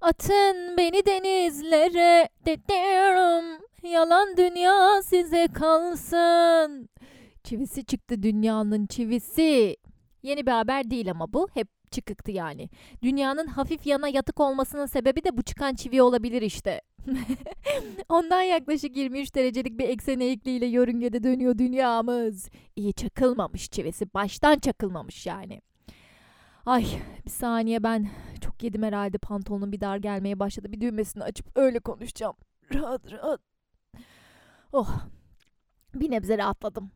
Atın beni denizlere dediyorum. Yalan dünya size kalsın. Çivisi çıktı dünyanın çivisi. Yeni bir haber değil ama bu. Hep çıkıktı yani. Dünyanın hafif yana yatık olmasının sebebi de bu çıkan çivi olabilir işte. Ondan yaklaşık 23 derecelik bir eksen eğikliğiyle yörüngede dönüyor dünyamız. İyi çakılmamış çivisi. Baştan çakılmamış yani. Ay bir saniye ben çok yedim herhalde pantolonun bir dar gelmeye başladı. Bir düğmesini açıp öyle konuşacağım. Rahat rahat. Oh bir nebze rahatladım.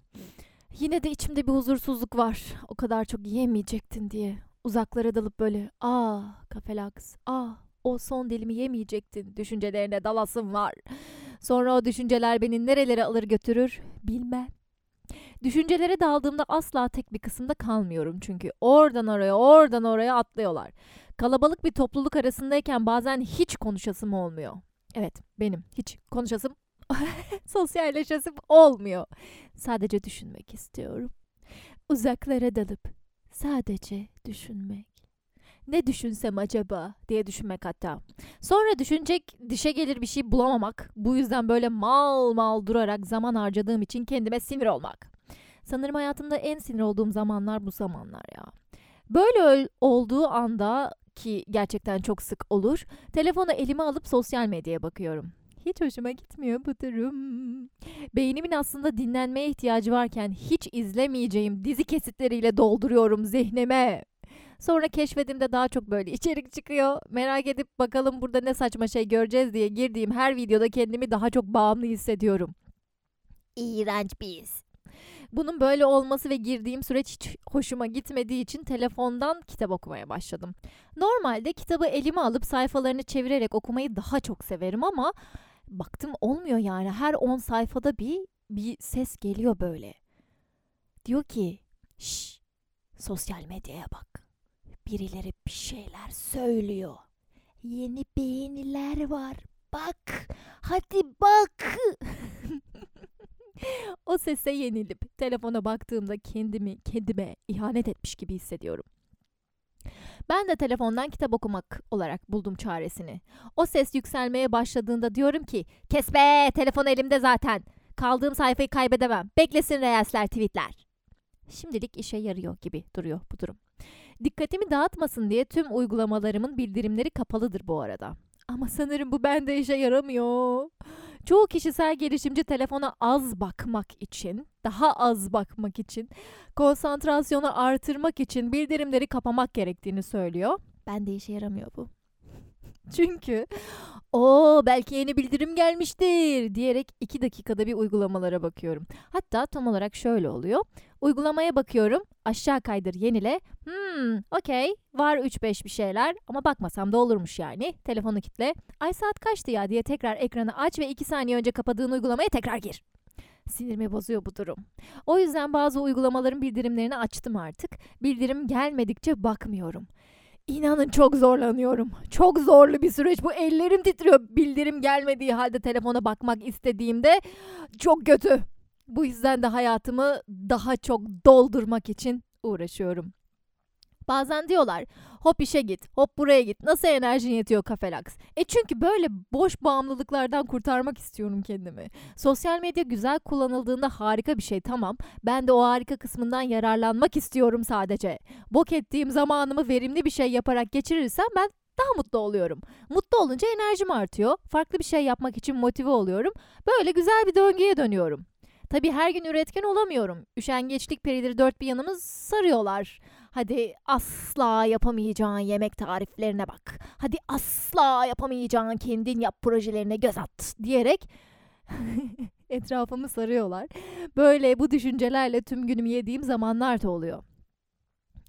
Yine de içimde bir huzursuzluk var. O kadar çok yemeyecektin diye. Uzaklara dalıp böyle aa kafelaks aa o son dilimi yemeyecektin düşüncelerine dalasım var. Sonra o düşünceler beni nerelere alır götürür bilmem. Düşüncelere daldığımda asla tek bir kısımda kalmıyorum çünkü oradan oraya oradan oraya atlıyorlar. Kalabalık bir topluluk arasındayken bazen hiç konuşasım olmuyor. Evet benim hiç konuşasım sosyalleşesim olmuyor. Sadece düşünmek istiyorum. Uzaklara dalıp sadece düşünmek. Ne düşünsem acaba diye düşünmek hatta. Sonra düşünecek dişe gelir bir şey bulamamak. Bu yüzden böyle mal mal durarak zaman harcadığım için kendime sinir olmak. Sanırım hayatımda en sinir olduğum zamanlar bu zamanlar ya. Böyle olduğu anda ki gerçekten çok sık olur. Telefonu elime alıp sosyal medyaya bakıyorum. Hiç hoşuma gitmiyor bu durum. Beynimin aslında dinlenmeye ihtiyacı varken hiç izlemeyeceğim dizi kesitleriyle dolduruyorum zihnime. Sonra keşfedimde daha çok böyle içerik çıkıyor. Merak edip bakalım burada ne saçma şey göreceğiz diye girdiğim her videoda kendimi daha çok bağımlı hissediyorum. İğrenç bir his. Bunun böyle olması ve girdiğim süreç hiç hoşuma gitmediği için telefondan kitap okumaya başladım. Normalde kitabı elime alıp sayfalarını çevirerek okumayı daha çok severim ama baktım olmuyor yani. Her 10 sayfada bir bir ses geliyor böyle. Diyor ki, "Şş, sosyal medyaya bak. Birileri bir şeyler söylüyor. Yeni beğeniler var. Bak. Hadi bak." o sese yenilip telefona baktığımda kendimi kendime ihanet etmiş gibi hissediyorum. Ben de telefondan kitap okumak olarak buldum çaresini. O ses yükselmeye başladığında diyorum ki kes be telefon elimde zaten. Kaldığım sayfayı kaybedemem. Beklesin reelsler tweetler. Şimdilik işe yarıyor gibi duruyor bu durum. Dikkatimi dağıtmasın diye tüm uygulamalarımın bildirimleri kapalıdır bu arada. Ama sanırım bu bende işe yaramıyor. Çoğu kişisel gelişimci telefona az bakmak için, daha az bakmak için, konsantrasyonu artırmak için bildirimleri kapamak gerektiğini söylüyor. Ben de işe yaramıyor bu. Çünkü o belki yeni bildirim gelmiştir diyerek 2 dakikada bir uygulamalara bakıyorum. Hatta tam olarak şöyle oluyor. Uygulamaya bakıyorum, aşağı kaydır yenile. Hmm, okey, var 3-5 bir şeyler ama bakmasam da olurmuş yani. Telefonu kitle. Ay saat kaçtı ya diye tekrar ekranı aç ve 2 saniye önce kapadığın uygulamaya tekrar gir. Sinirimi bozuyor bu durum. O yüzden bazı uygulamaların bildirimlerini açtım artık. Bildirim gelmedikçe bakmıyorum. İnanın çok zorlanıyorum. Çok zorlu bir süreç. Bu ellerim titriyor. Bildirim gelmediği halde telefona bakmak istediğimde çok kötü. Bu yüzden de hayatımı daha çok doldurmak için uğraşıyorum. Bazen diyorlar hop işe git, hop buraya git. Nasıl enerjin yetiyor kafelaks? E çünkü böyle boş bağımlılıklardan kurtarmak istiyorum kendimi. Sosyal medya güzel kullanıldığında harika bir şey tamam. Ben de o harika kısmından yararlanmak istiyorum sadece. Bok ettiğim zamanımı verimli bir şey yaparak geçirirsem ben daha mutlu oluyorum. Mutlu olunca enerjim artıyor. Farklı bir şey yapmak için motive oluyorum. Böyle güzel bir döngüye dönüyorum. Tabii her gün üretken olamıyorum. Üşengeçlik perileri dört bir yanımız sarıyorlar. Hadi asla yapamayacağın yemek tariflerine bak. Hadi asla yapamayacağın kendin yap projelerine göz at diyerek etrafımı sarıyorlar. Böyle bu düşüncelerle tüm günümü yediğim zamanlar da oluyor.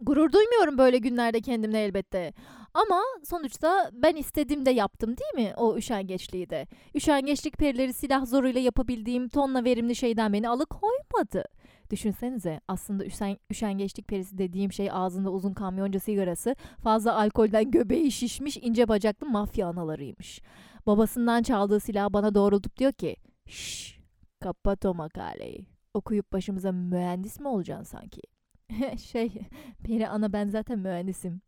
Gurur duymuyorum böyle günlerde kendimle elbette. Ama sonuçta ben istediğimde yaptım değil mi o üşengeçliği de. Üşengeçlik perileri silah zoruyla yapabildiğim tonla verimli şeyden beni alıkoymadı. Düşünsenize aslında üşen, üşengeçlik perisi dediğim şey ağzında uzun kamyonca sigarası, fazla alkolden göbeği şişmiş ince bacaklı mafya analarıymış. Babasından çaldığı silahı bana doğrultup diyor ki Şşş kapat o makaleyi. Okuyup başımıza mühendis mi olacaksın sanki? şey, Peri ana ben zaten mühendisim.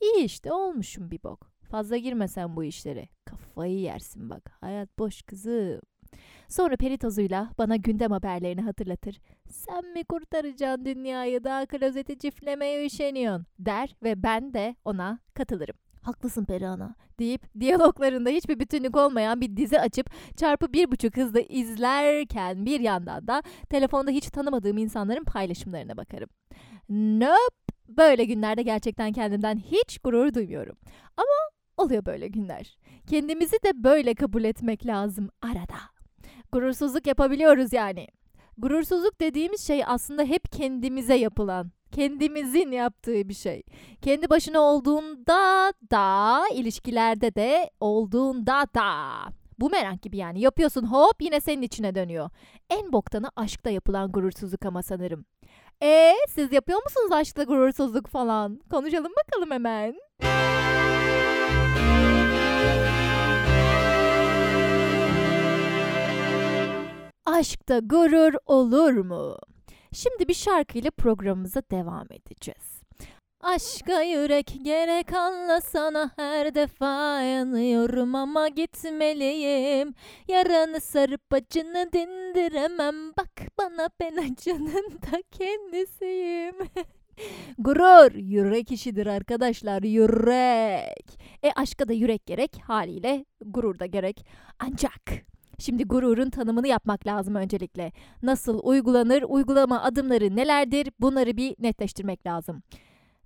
İyi işte olmuşum bir bok. Fazla girmesen bu işlere. Kafayı yersin bak. Hayat boş kızım. Sonra peri tozuyla bana gündem haberlerini hatırlatır. Sen mi kurtaracaksın dünyayı daha klozeti çiftlemeye üşeniyorsun der ve ben de ona katılırım. Haklısın Peri Ana deyip diyaloglarında hiçbir bütünlük olmayan bir dizi açıp çarpı bir buçuk hızda izlerken bir yandan da telefonda hiç tanımadığım insanların paylaşımlarına bakarım. Nope. Böyle günlerde gerçekten kendimden hiç gurur duymuyorum. Ama oluyor böyle günler. Kendimizi de böyle kabul etmek lazım arada. Gurursuzluk yapabiliyoruz yani. Gurursuzluk dediğimiz şey aslında hep kendimize yapılan, kendimizin yaptığı bir şey. Kendi başına olduğunda da, ilişkilerde de olduğunda da. Bu merak gibi yani. Yapıyorsun hop yine senin içine dönüyor. En boktanı aşkta yapılan gurursuzluk ama sanırım. E siz yapıyor musunuz aşkta gurursuzluk falan? Konuşalım bakalım hemen. Aşkta gurur olur mu? Şimdi bir şarkıyla programımıza devam edeceğiz. Aşka yürek gerek anlasana her defa yanıyorum ama gitmeliyim. Yaranı sarıp acını dindiremem bak bana ben acının da kendisiyim. Gurur yürek işidir arkadaşlar yürek. E aşka da yürek gerek haliyle gurur da gerek. Ancak Şimdi gururun tanımını yapmak lazım öncelikle. Nasıl uygulanır, uygulama adımları nelerdir bunları bir netleştirmek lazım.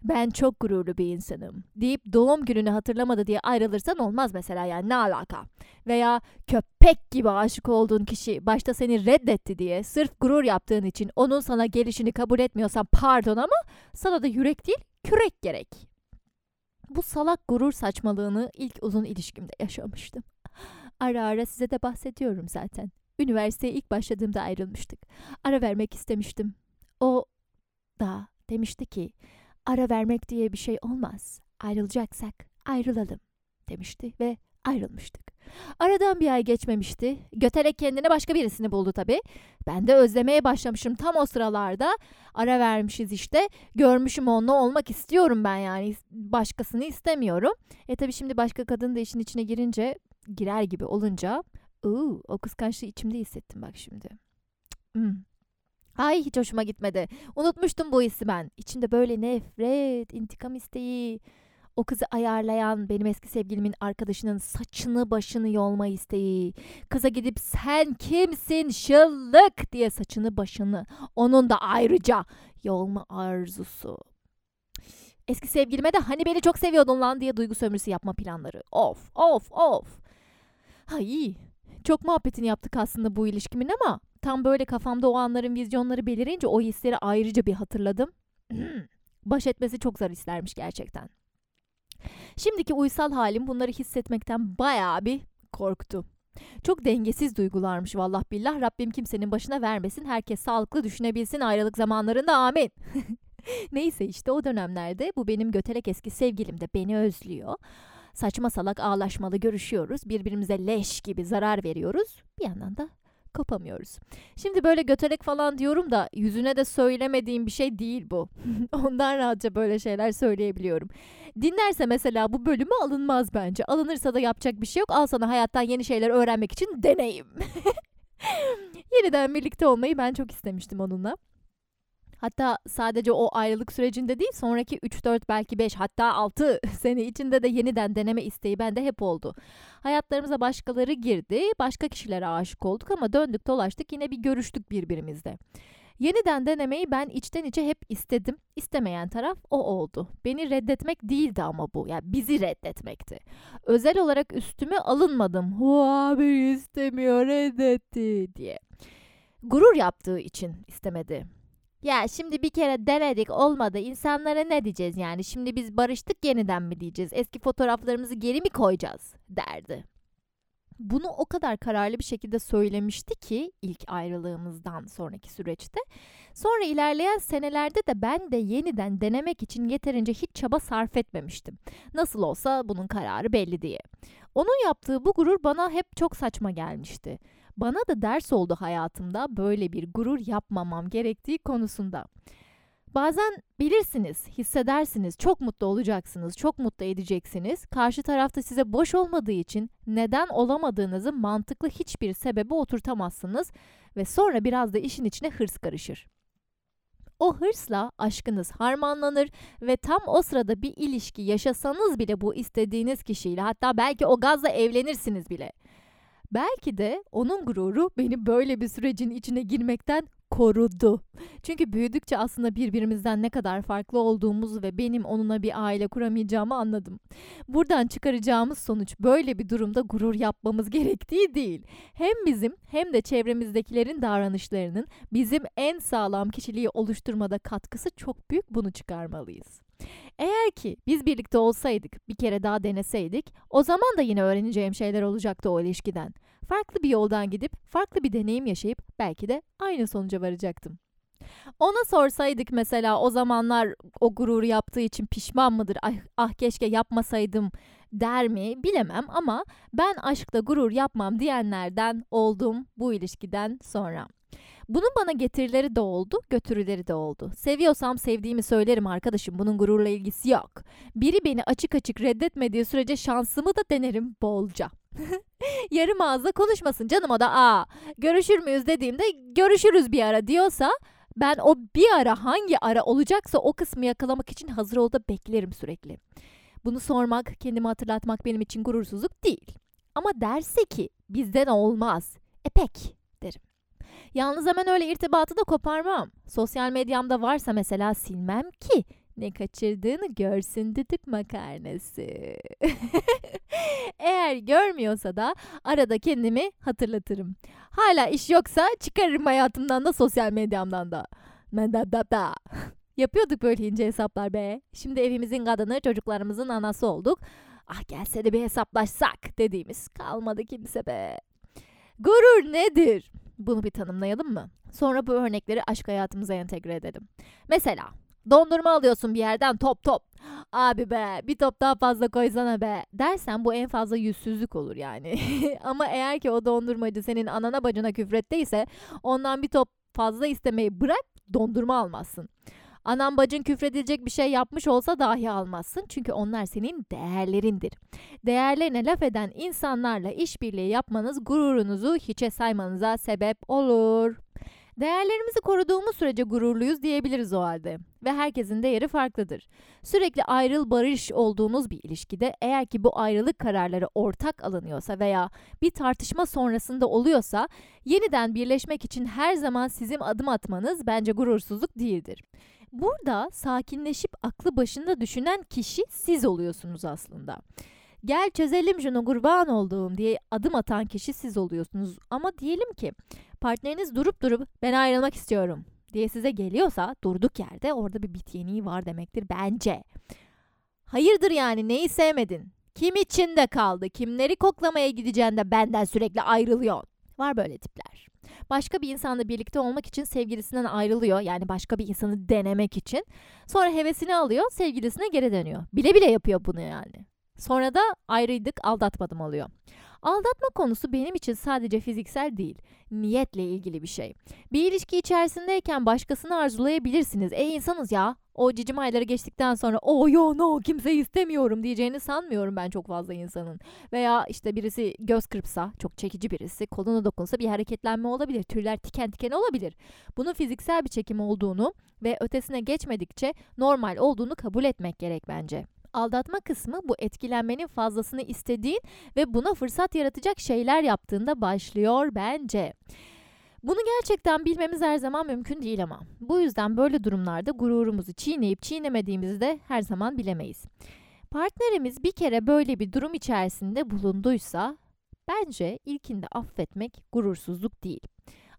Ben çok gururlu bir insanım deyip doğum gününü hatırlamadı diye ayrılırsan olmaz mesela yani ne alaka? Veya köpek gibi aşık olduğun kişi başta seni reddetti diye sırf gurur yaptığın için onun sana gelişini kabul etmiyorsan pardon ama sana da yürek değil kürek gerek. Bu salak gurur saçmalığını ilk uzun ilişkimde yaşamıştım. Ara ara size de bahsediyorum zaten. Üniversiteye ilk başladığımda ayrılmıştık. Ara vermek istemiştim. O da demişti ki ara vermek diye bir şey olmaz. Ayrılacaksak ayrılalım demişti ve ayrılmıştık. Aradan bir ay geçmemişti. Göterek kendine başka birisini buldu tabii. Ben de özlemeye başlamışım tam o sıralarda. Ara vermişiz işte. Görmüşüm onunla olmak istiyorum ben yani. Başkasını istemiyorum. E tabii şimdi başka kadın da işin içine girince girer gibi olunca ıı, o kıskançlığı içimde hissettim bak şimdi. Hmm. Ay hiç hoşuma gitmedi. Unutmuştum bu hissi ben. İçimde böyle nefret, intikam isteği, o kızı ayarlayan benim eski sevgilimin arkadaşının saçını başını yolma isteği. Kıza gidip sen kimsin şıllık diye saçını başını onun da ayrıca yolma arzusu. Eski sevgilime de hani beni çok seviyordun lan diye duygu sömürüsü yapma planları. Of of of. Ha iyi. Çok muhabbetini yaptık aslında bu ilişkimin ama tam böyle kafamda o anların vizyonları belirince o hisleri ayrıca bir hatırladım. Baş etmesi çok zor hislermiş gerçekten. Şimdiki uysal halim bunları hissetmekten bayağı bir korktu. Çok dengesiz duygularmış vallah billah. Rabbim kimsenin başına vermesin. Herkes sağlıklı düşünebilsin ayrılık zamanlarında amin. Neyse işte o dönemlerde bu benim götelek eski sevgilim de beni özlüyor. Saçma salak ağlaşmalı görüşüyoruz. Birbirimize leş gibi zarar veriyoruz. Bir yandan da kopamıyoruz. Şimdi böyle götelek falan diyorum da yüzüne de söylemediğim bir şey değil bu. Ondan rahatça böyle şeyler söyleyebiliyorum. Dinlerse mesela bu bölümü alınmaz bence. Alınırsa da yapacak bir şey yok. Al sana hayattan yeni şeyler öğrenmek için deneyim. Yeniden birlikte olmayı ben çok istemiştim onunla. Hatta sadece o ayrılık sürecinde değil sonraki 3-4 belki 5 hatta 6 sene içinde de yeniden deneme isteği bende hep oldu. Hayatlarımıza başkaları girdi, başka kişilere aşık olduk ama döndük dolaştık yine bir görüştük birbirimizle. Yeniden denemeyi ben içten içe hep istedim. İstemeyen taraf o oldu. Beni reddetmek değildi ama bu. Yani bizi reddetmekti. Özel olarak üstüme alınmadım. Hua beni istemiyor reddetti diye. Gurur yaptığı için istemedi. Ya şimdi bir kere denedik olmadı. İnsanlara ne diyeceğiz yani? Şimdi biz barıştık yeniden mi diyeceğiz? Eski fotoğraflarımızı geri mi koyacağız derdi. Bunu o kadar kararlı bir şekilde söylemişti ki ilk ayrılığımızdan sonraki süreçte. Sonra ilerleyen senelerde de ben de yeniden denemek için yeterince hiç çaba sarf etmemiştim. Nasıl olsa bunun kararı belli diye. Onun yaptığı bu gurur bana hep çok saçma gelmişti. Bana da ders oldu hayatımda böyle bir gurur yapmamam gerektiği konusunda. Bazen bilirsiniz, hissedersiniz, çok mutlu olacaksınız, çok mutlu edeceksiniz. Karşı tarafta size boş olmadığı için neden olamadığınızı mantıklı hiçbir sebebe oturtamazsınız ve sonra biraz da işin içine hırs karışır. O hırsla aşkınız harmanlanır ve tam o sırada bir ilişki yaşasanız bile bu istediğiniz kişiyle hatta belki o gazla evlenirsiniz bile. Belki de onun gururu beni böyle bir sürecin içine girmekten korudu. Çünkü büyüdükçe aslında birbirimizden ne kadar farklı olduğumuzu ve benim onunla bir aile kuramayacağımı anladım. Buradan çıkaracağımız sonuç böyle bir durumda gurur yapmamız gerektiği değil. Hem bizim hem de çevremizdekilerin davranışlarının bizim en sağlam kişiliği oluşturmada katkısı çok büyük bunu çıkarmalıyız. Eğer ki biz birlikte olsaydık, bir kere daha deneseydik, o zaman da yine öğreneceğim şeyler olacaktı o ilişkiden. Farklı bir yoldan gidip, farklı bir deneyim yaşayıp belki de aynı sonuca varacaktım. Ona sorsaydık mesela o zamanlar o gururu yaptığı için pişman mıdır? Ah, ah keşke yapmasaydım der mi bilemem ama ben aşkta gurur yapmam diyenlerden oldum bu ilişkiden sonra. Bunun bana getirileri de oldu, götürüleri de oldu. Seviyorsam sevdiğimi söylerim arkadaşım. Bunun gururla ilgisi yok. Biri beni açık açık reddetmediği sürece şansımı da denerim bolca. Yarım ağızla konuşmasın canım o da aa görüşür müyüz dediğimde görüşürüz bir ara diyorsa ben o bir ara hangi ara olacaksa o kısmı yakalamak için hazır ol da beklerim sürekli. Bunu sormak, kendimi hatırlatmak benim için gurursuzluk değil. Ama derse ki bizden olmaz. E pek derim. Yalnız hemen öyle irtibatı da koparmam. Sosyal medyamda varsa mesela silmem ki ne kaçırdığını görsün düdük makarnası. Eğer görmüyorsa da arada kendimi hatırlatırım. Hala iş yoksa çıkarırım hayatımdan da sosyal medyamdan da. Da da da. Yapıyorduk böyle ince hesaplar be. Şimdi evimizin kadını, çocuklarımızın anası olduk. Ah gelse de bir hesaplaşsak dediğimiz kalmadı kimse be. Gurur nedir? Bunu bir tanımlayalım mı? Sonra bu örnekleri aşk hayatımıza entegre edelim. Mesela dondurma alıyorsun bir yerden top top. Abi be bir top daha fazla koysana be dersen bu en fazla yüzsüzlük olur yani. Ama eğer ki o dondurmacı senin anana bacına küfretteyse ondan bir top fazla istemeyi bırak dondurma almazsın. Anan bacın küfredilecek bir şey yapmış olsa dahi almazsın. Çünkü onlar senin değerlerindir. Değerlerine laf eden insanlarla işbirliği yapmanız gururunuzu hiçe saymanıza sebep olur. Değerlerimizi koruduğumuz sürece gururluyuz diyebiliriz o halde. Ve herkesin değeri farklıdır. Sürekli ayrıl barış olduğunuz bir ilişkide eğer ki bu ayrılık kararları ortak alınıyorsa veya bir tartışma sonrasında oluyorsa yeniden birleşmek için her zaman sizin adım atmanız bence gurursuzluk değildir. Burada sakinleşip aklı başında düşünen kişi siz oluyorsunuz aslında. Gel çözelim şunu kurban olduğum diye adım atan kişi siz oluyorsunuz. Ama diyelim ki partneriniz durup durup ben ayrılmak istiyorum diye size geliyorsa durduk yerde orada bir bit var demektir bence. Hayırdır yani neyi sevmedin? Kim içinde kaldı? Kimleri koklamaya gideceğin de benden sürekli ayrılıyor? Var böyle tipler. Başka bir insanla birlikte olmak için sevgilisinden ayrılıyor. Yani başka bir insanı denemek için. Sonra hevesini alıyor, sevgilisine geri dönüyor. Bile bile yapıyor bunu yani. Sonra da ayrıydık, aldatmadım oluyor. Aldatma konusu benim için sadece fiziksel değil, niyetle ilgili bir şey. Bir ilişki içerisindeyken başkasını arzulayabilirsiniz. E insanız ya. O cicim ayları geçtikten sonra o oh, yo no kimseyi istemiyorum diyeceğini sanmıyorum ben çok fazla insanın. Veya işte birisi göz kırpsa, çok çekici birisi, koluna dokunsa bir hareketlenme olabilir. Tüyler tiken tiken olabilir. Bunun fiziksel bir çekim olduğunu ve ötesine geçmedikçe normal olduğunu kabul etmek gerek bence. Aldatma kısmı bu etkilenmenin fazlasını istediğin ve buna fırsat yaratacak şeyler yaptığında başlıyor bence. Bunu gerçekten bilmemiz her zaman mümkün değil ama. Bu yüzden böyle durumlarda gururumuzu çiğneyip çiğnemediğimizi de her zaman bilemeyiz. Partnerimiz bir kere böyle bir durum içerisinde bulunduysa bence ilkinde affetmek gurursuzluk değil.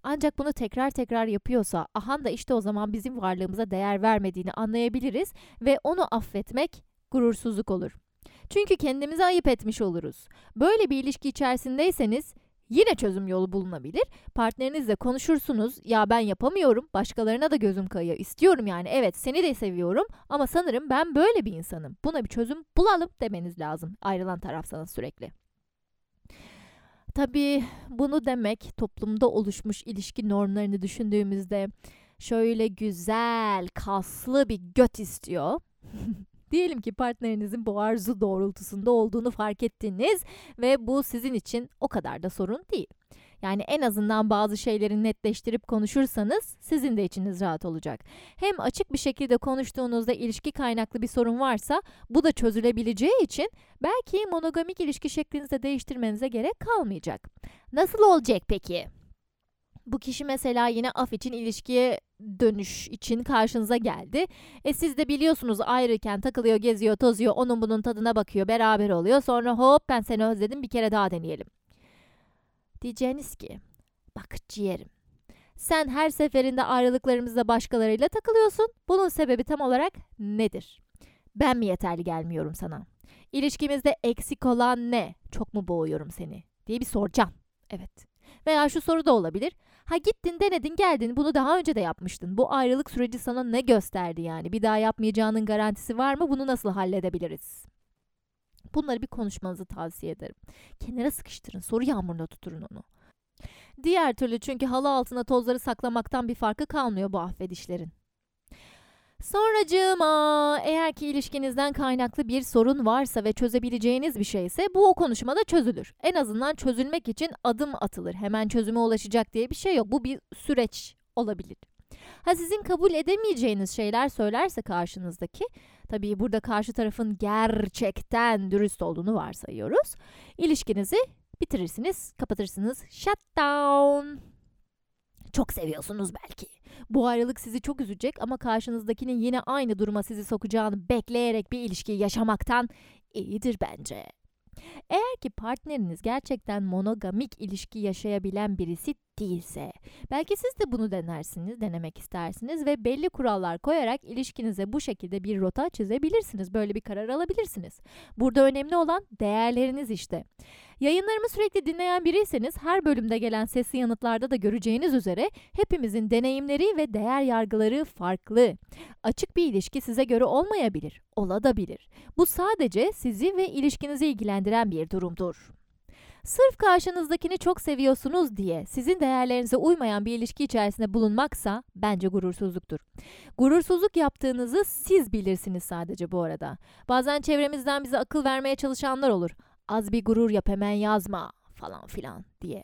Ancak bunu tekrar tekrar yapıyorsa ahan da işte o zaman bizim varlığımıza değer vermediğini anlayabiliriz ve onu affetmek gurursuzluk olur. Çünkü kendimize ayıp etmiş oluruz. Böyle bir ilişki içerisindeyseniz yine çözüm yolu bulunabilir. Partnerinizle konuşursunuz. Ya ben yapamıyorum. Başkalarına da gözüm kayıyor. İstiyorum yani. Evet seni de seviyorum ama sanırım ben böyle bir insanım. Buna bir çözüm bulalım demeniz lazım. Ayrılan tarafsanız sürekli. Tabii bunu demek toplumda oluşmuş ilişki normlarını düşündüğümüzde şöyle güzel, kaslı bir göt istiyor. Diyelim ki partnerinizin bu arzu doğrultusunda olduğunu fark ettiniz ve bu sizin için o kadar da sorun değil. Yani en azından bazı şeyleri netleştirip konuşursanız sizin de içiniz rahat olacak. Hem açık bir şekilde konuştuğunuzda ilişki kaynaklı bir sorun varsa bu da çözülebileceği için belki monogamik ilişki şeklinizi değiştirmenize gerek kalmayacak. Nasıl olacak peki? Bu kişi mesela yine af için ilişkiye dönüş için karşınıza geldi. E siz de biliyorsunuz ayrıyken takılıyor, geziyor, tozuyor, onun bunun tadına bakıyor, beraber oluyor. Sonra hop ben seni özledim bir kere daha deneyelim. Diyeceğiniz ki, bak ciğerim. Sen her seferinde ayrılıklarımızda başkalarıyla takılıyorsun. Bunun sebebi tam olarak nedir? Ben mi yeterli gelmiyorum sana? İlişkimizde eksik olan ne? Çok mu boğuyorum seni? diye bir soracağım. Evet. Veya şu soru da olabilir. Ha gittin denedin geldin bunu daha önce de yapmıştın. Bu ayrılık süreci sana ne gösterdi yani? Bir daha yapmayacağının garantisi var mı? Bunu nasıl halledebiliriz? Bunları bir konuşmanızı tavsiye ederim. Kenara sıkıştırın, soru yağmuruna tutturun onu. Diğer türlü çünkü halı altına tozları saklamaktan bir farkı kalmıyor bu affedişlerin. Sonracığıma eğer ki ilişkinizden kaynaklı bir sorun varsa ve çözebileceğiniz bir şeyse bu o konuşmada çözülür. En azından çözülmek için adım atılır. Hemen çözüme ulaşacak diye bir şey yok. Bu bir süreç olabilir. Ha sizin kabul edemeyeceğiniz şeyler söylerse karşınızdaki, tabii burada karşı tarafın gerçekten dürüst olduğunu varsayıyoruz. İlişkinizi bitirirsiniz, kapatırsınız. Shutdown. Çok seviyorsunuz belki. Bu ayrılık sizi çok üzecek ama karşınızdakinin yine aynı duruma sizi sokacağını bekleyerek bir ilişki yaşamaktan iyidir bence. Eğer ki partneriniz gerçekten monogamik ilişki yaşayabilen birisi değilse, belki siz de bunu denersiniz, denemek istersiniz ve belli kurallar koyarak ilişkinize bu şekilde bir rota çizebilirsiniz. Böyle bir karar alabilirsiniz. Burada önemli olan değerleriniz işte. Yayınlarımı sürekli dinleyen biriyseniz her bölümde gelen sesli yanıtlarda da göreceğiniz üzere hepimizin deneyimleri ve değer yargıları farklı. Açık bir ilişki size göre olmayabilir, olabilir. Bu sadece sizi ve ilişkinizi ilgilendiren bir durumdur. Sırf karşınızdakini çok seviyorsunuz diye sizin değerlerinize uymayan bir ilişki içerisinde bulunmaksa bence gurursuzluktur. Gurursuzluk yaptığınızı siz bilirsiniz sadece bu arada. Bazen çevremizden bize akıl vermeye çalışanlar olur. Az bir gurur yap hemen yazma falan filan diye.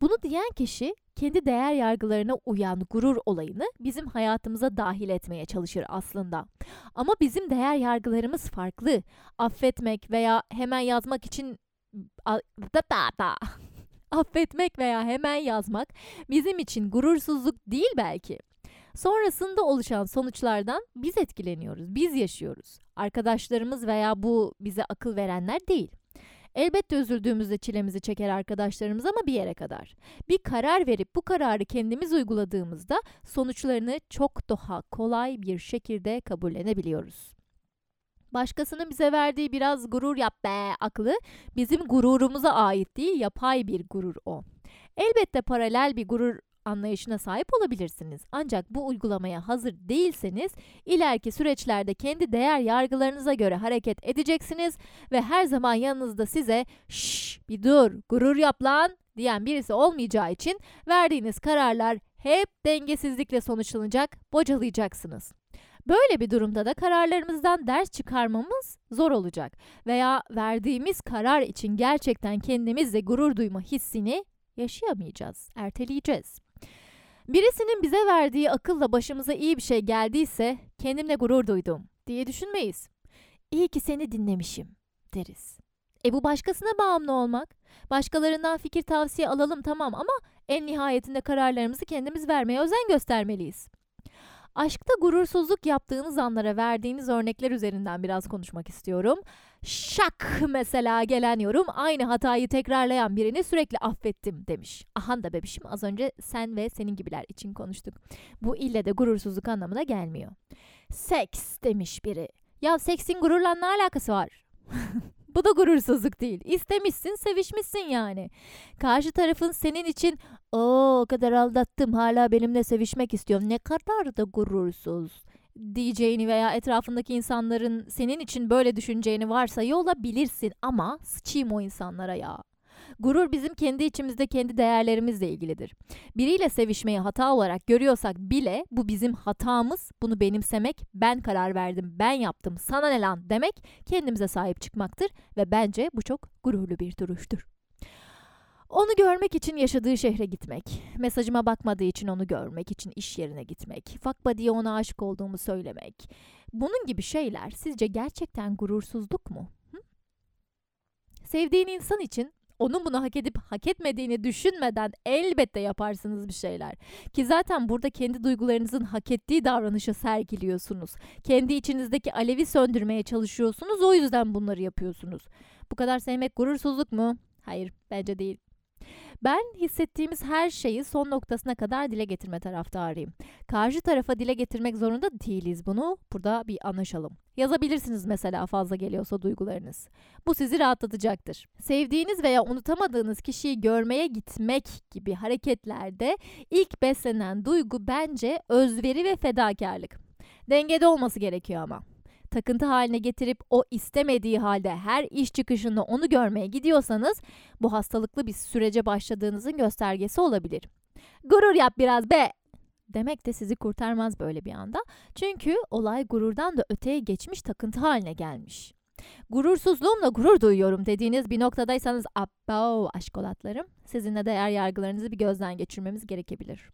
Bunu diyen kişi kendi değer yargılarına uyan gurur olayını bizim hayatımıza dahil etmeye çalışır aslında. Ama bizim değer yargılarımız farklı. Affetmek veya hemen yazmak için affetmek veya hemen yazmak bizim için gurursuzluk değil belki. Sonrasında oluşan sonuçlardan biz etkileniyoruz, biz yaşıyoruz. Arkadaşlarımız veya bu bize akıl verenler değil. Elbette üzüldüğümüzde çilemizi çeker arkadaşlarımız ama bir yere kadar. Bir karar verip bu kararı kendimiz uyguladığımızda sonuçlarını çok daha kolay bir şekilde kabullenebiliyoruz. Başkasının bize verdiği biraz gurur yap be aklı bizim gururumuza ait değil yapay bir gurur o. Elbette paralel bir gurur anlayışına sahip olabilirsiniz. Ancak bu uygulamaya hazır değilseniz ileriki süreçlerde kendi değer yargılarınıza göre hareket edeceksiniz ve her zaman yanınızda size şşş bir dur gurur yap lan diyen birisi olmayacağı için verdiğiniz kararlar hep dengesizlikle sonuçlanacak, bocalayacaksınız. Böyle bir durumda da kararlarımızdan ders çıkarmamız zor olacak veya verdiğimiz karar için gerçekten kendimizle gurur duyma hissini yaşayamayacağız, erteleyeceğiz. Birisinin bize verdiği akılla başımıza iyi bir şey geldiyse kendimle gurur duydum diye düşünmeyiz. İyi ki seni dinlemişim deriz. E bu başkasına bağımlı olmak. Başkalarından fikir tavsiye alalım tamam ama en nihayetinde kararlarımızı kendimiz vermeye özen göstermeliyiz. Aşkta gurursuzluk yaptığınız anlara verdiğiniz örnekler üzerinden biraz konuşmak istiyorum. Şak mesela gelen yorum aynı hatayı tekrarlayan birini sürekli affettim demiş. Ahan da bebişim az önce sen ve senin gibiler için konuştuk. Bu ille de gurursuzluk anlamına gelmiyor. Seks demiş biri. Ya seksin gururla ne alakası var? Bu da gurursuzluk değil. İstemişsin, sevişmişsin yani. Karşı tarafın senin için o kadar aldattım hala benimle sevişmek istiyor. Ne kadar da gurursuz diyeceğini veya etrafındaki insanların senin için böyle düşüneceğini varsayıyor olabilirsin ama sıçayım o insanlara ya. Gurur bizim kendi içimizde kendi değerlerimizle ilgilidir. Biriyle sevişmeyi hata olarak görüyorsak bile bu bizim hatamız. Bunu benimsemek, ben karar verdim, ben yaptım, sana ne lan demek kendimize sahip çıkmaktır ve bence bu çok gururlu bir duruştur. Onu görmek için yaşadığı şehre gitmek, mesajıma bakmadığı için onu görmek için iş yerine gitmek, fuck body'ye ona aşık olduğumu söylemek. Bunun gibi şeyler sizce gerçekten gurursuzluk mu? Hı? Sevdiğin insan için onun bunu hak edip hak etmediğini düşünmeden elbette yaparsınız bir şeyler. Ki zaten burada kendi duygularınızın hak ettiği davranışı sergiliyorsunuz. Kendi içinizdeki alevi söndürmeye çalışıyorsunuz o yüzden bunları yapıyorsunuz. Bu kadar sevmek gurursuzluk mu? Hayır, bence değil. Ben hissettiğimiz her şeyi son noktasına kadar dile getirme taraftarıyım. Karşı tarafa dile getirmek zorunda değiliz bunu. Burada bir anlaşalım. Yazabilirsiniz mesela fazla geliyorsa duygularınız. Bu sizi rahatlatacaktır. Sevdiğiniz veya unutamadığınız kişiyi görmeye gitmek gibi hareketlerde ilk beslenen duygu bence özveri ve fedakarlık. Dengede olması gerekiyor ama takıntı haline getirip o istemediği halde her iş çıkışında onu görmeye gidiyorsanız bu hastalıklı bir sürece başladığınızın göstergesi olabilir. Gurur yap biraz be demek de sizi kurtarmaz böyle bir anda. Çünkü olay gururdan da öteye geçmiş takıntı haline gelmiş. Gurursuzluğumla gurur duyuyorum dediğiniz bir noktadaysanız abba aşkolatlarım sizinle değer yargılarınızı bir gözden geçirmemiz gerekebilir.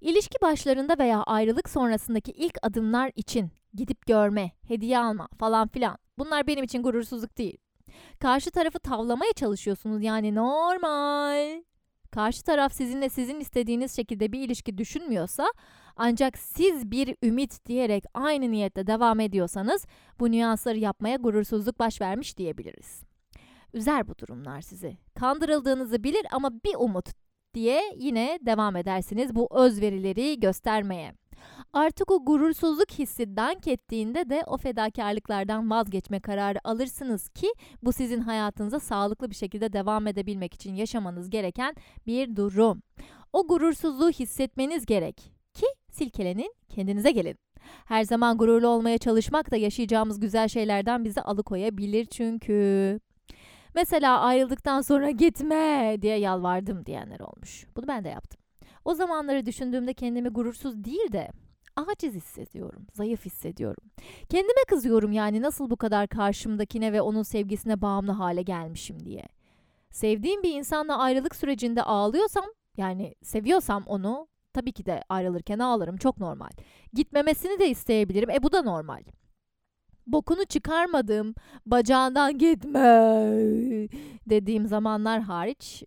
İlişki başlarında veya ayrılık sonrasındaki ilk adımlar için gidip görme, hediye alma falan filan. Bunlar benim için gurursuzluk değil. Karşı tarafı tavlamaya çalışıyorsunuz yani normal. Karşı taraf sizinle sizin istediğiniz şekilde bir ilişki düşünmüyorsa ancak siz bir ümit diyerek aynı niyette devam ediyorsanız bu nüansları yapmaya gurursuzluk baş vermiş diyebiliriz. Üzer bu durumlar sizi. Kandırıldığınızı bilir ama bir umut diye yine devam edersiniz bu özverileri göstermeye. Artık o gurursuzluk hissi dank ettiğinde de o fedakarlıklardan vazgeçme kararı alırsınız ki bu sizin hayatınıza sağlıklı bir şekilde devam edebilmek için yaşamanız gereken bir durum. O gurursuzluğu hissetmeniz gerek ki silkelenin kendinize gelin. Her zaman gururlu olmaya çalışmak da yaşayacağımız güzel şeylerden bizi alıkoyabilir çünkü. Mesela ayrıldıktan sonra gitme diye yalvardım diyenler olmuş. Bunu ben de yaptım. O zamanları düşündüğümde kendimi gurursuz değil de aciz hissediyorum, zayıf hissediyorum. Kendime kızıyorum yani nasıl bu kadar karşımdakine ve onun sevgisine bağımlı hale gelmişim diye. Sevdiğim bir insanla ayrılık sürecinde ağlıyorsam, yani seviyorsam onu, tabii ki de ayrılırken ağlarım, çok normal. Gitmemesini de isteyebilirim, e bu da normal. Bokunu çıkarmadığım, bacağından gitme dediğim zamanlar hariç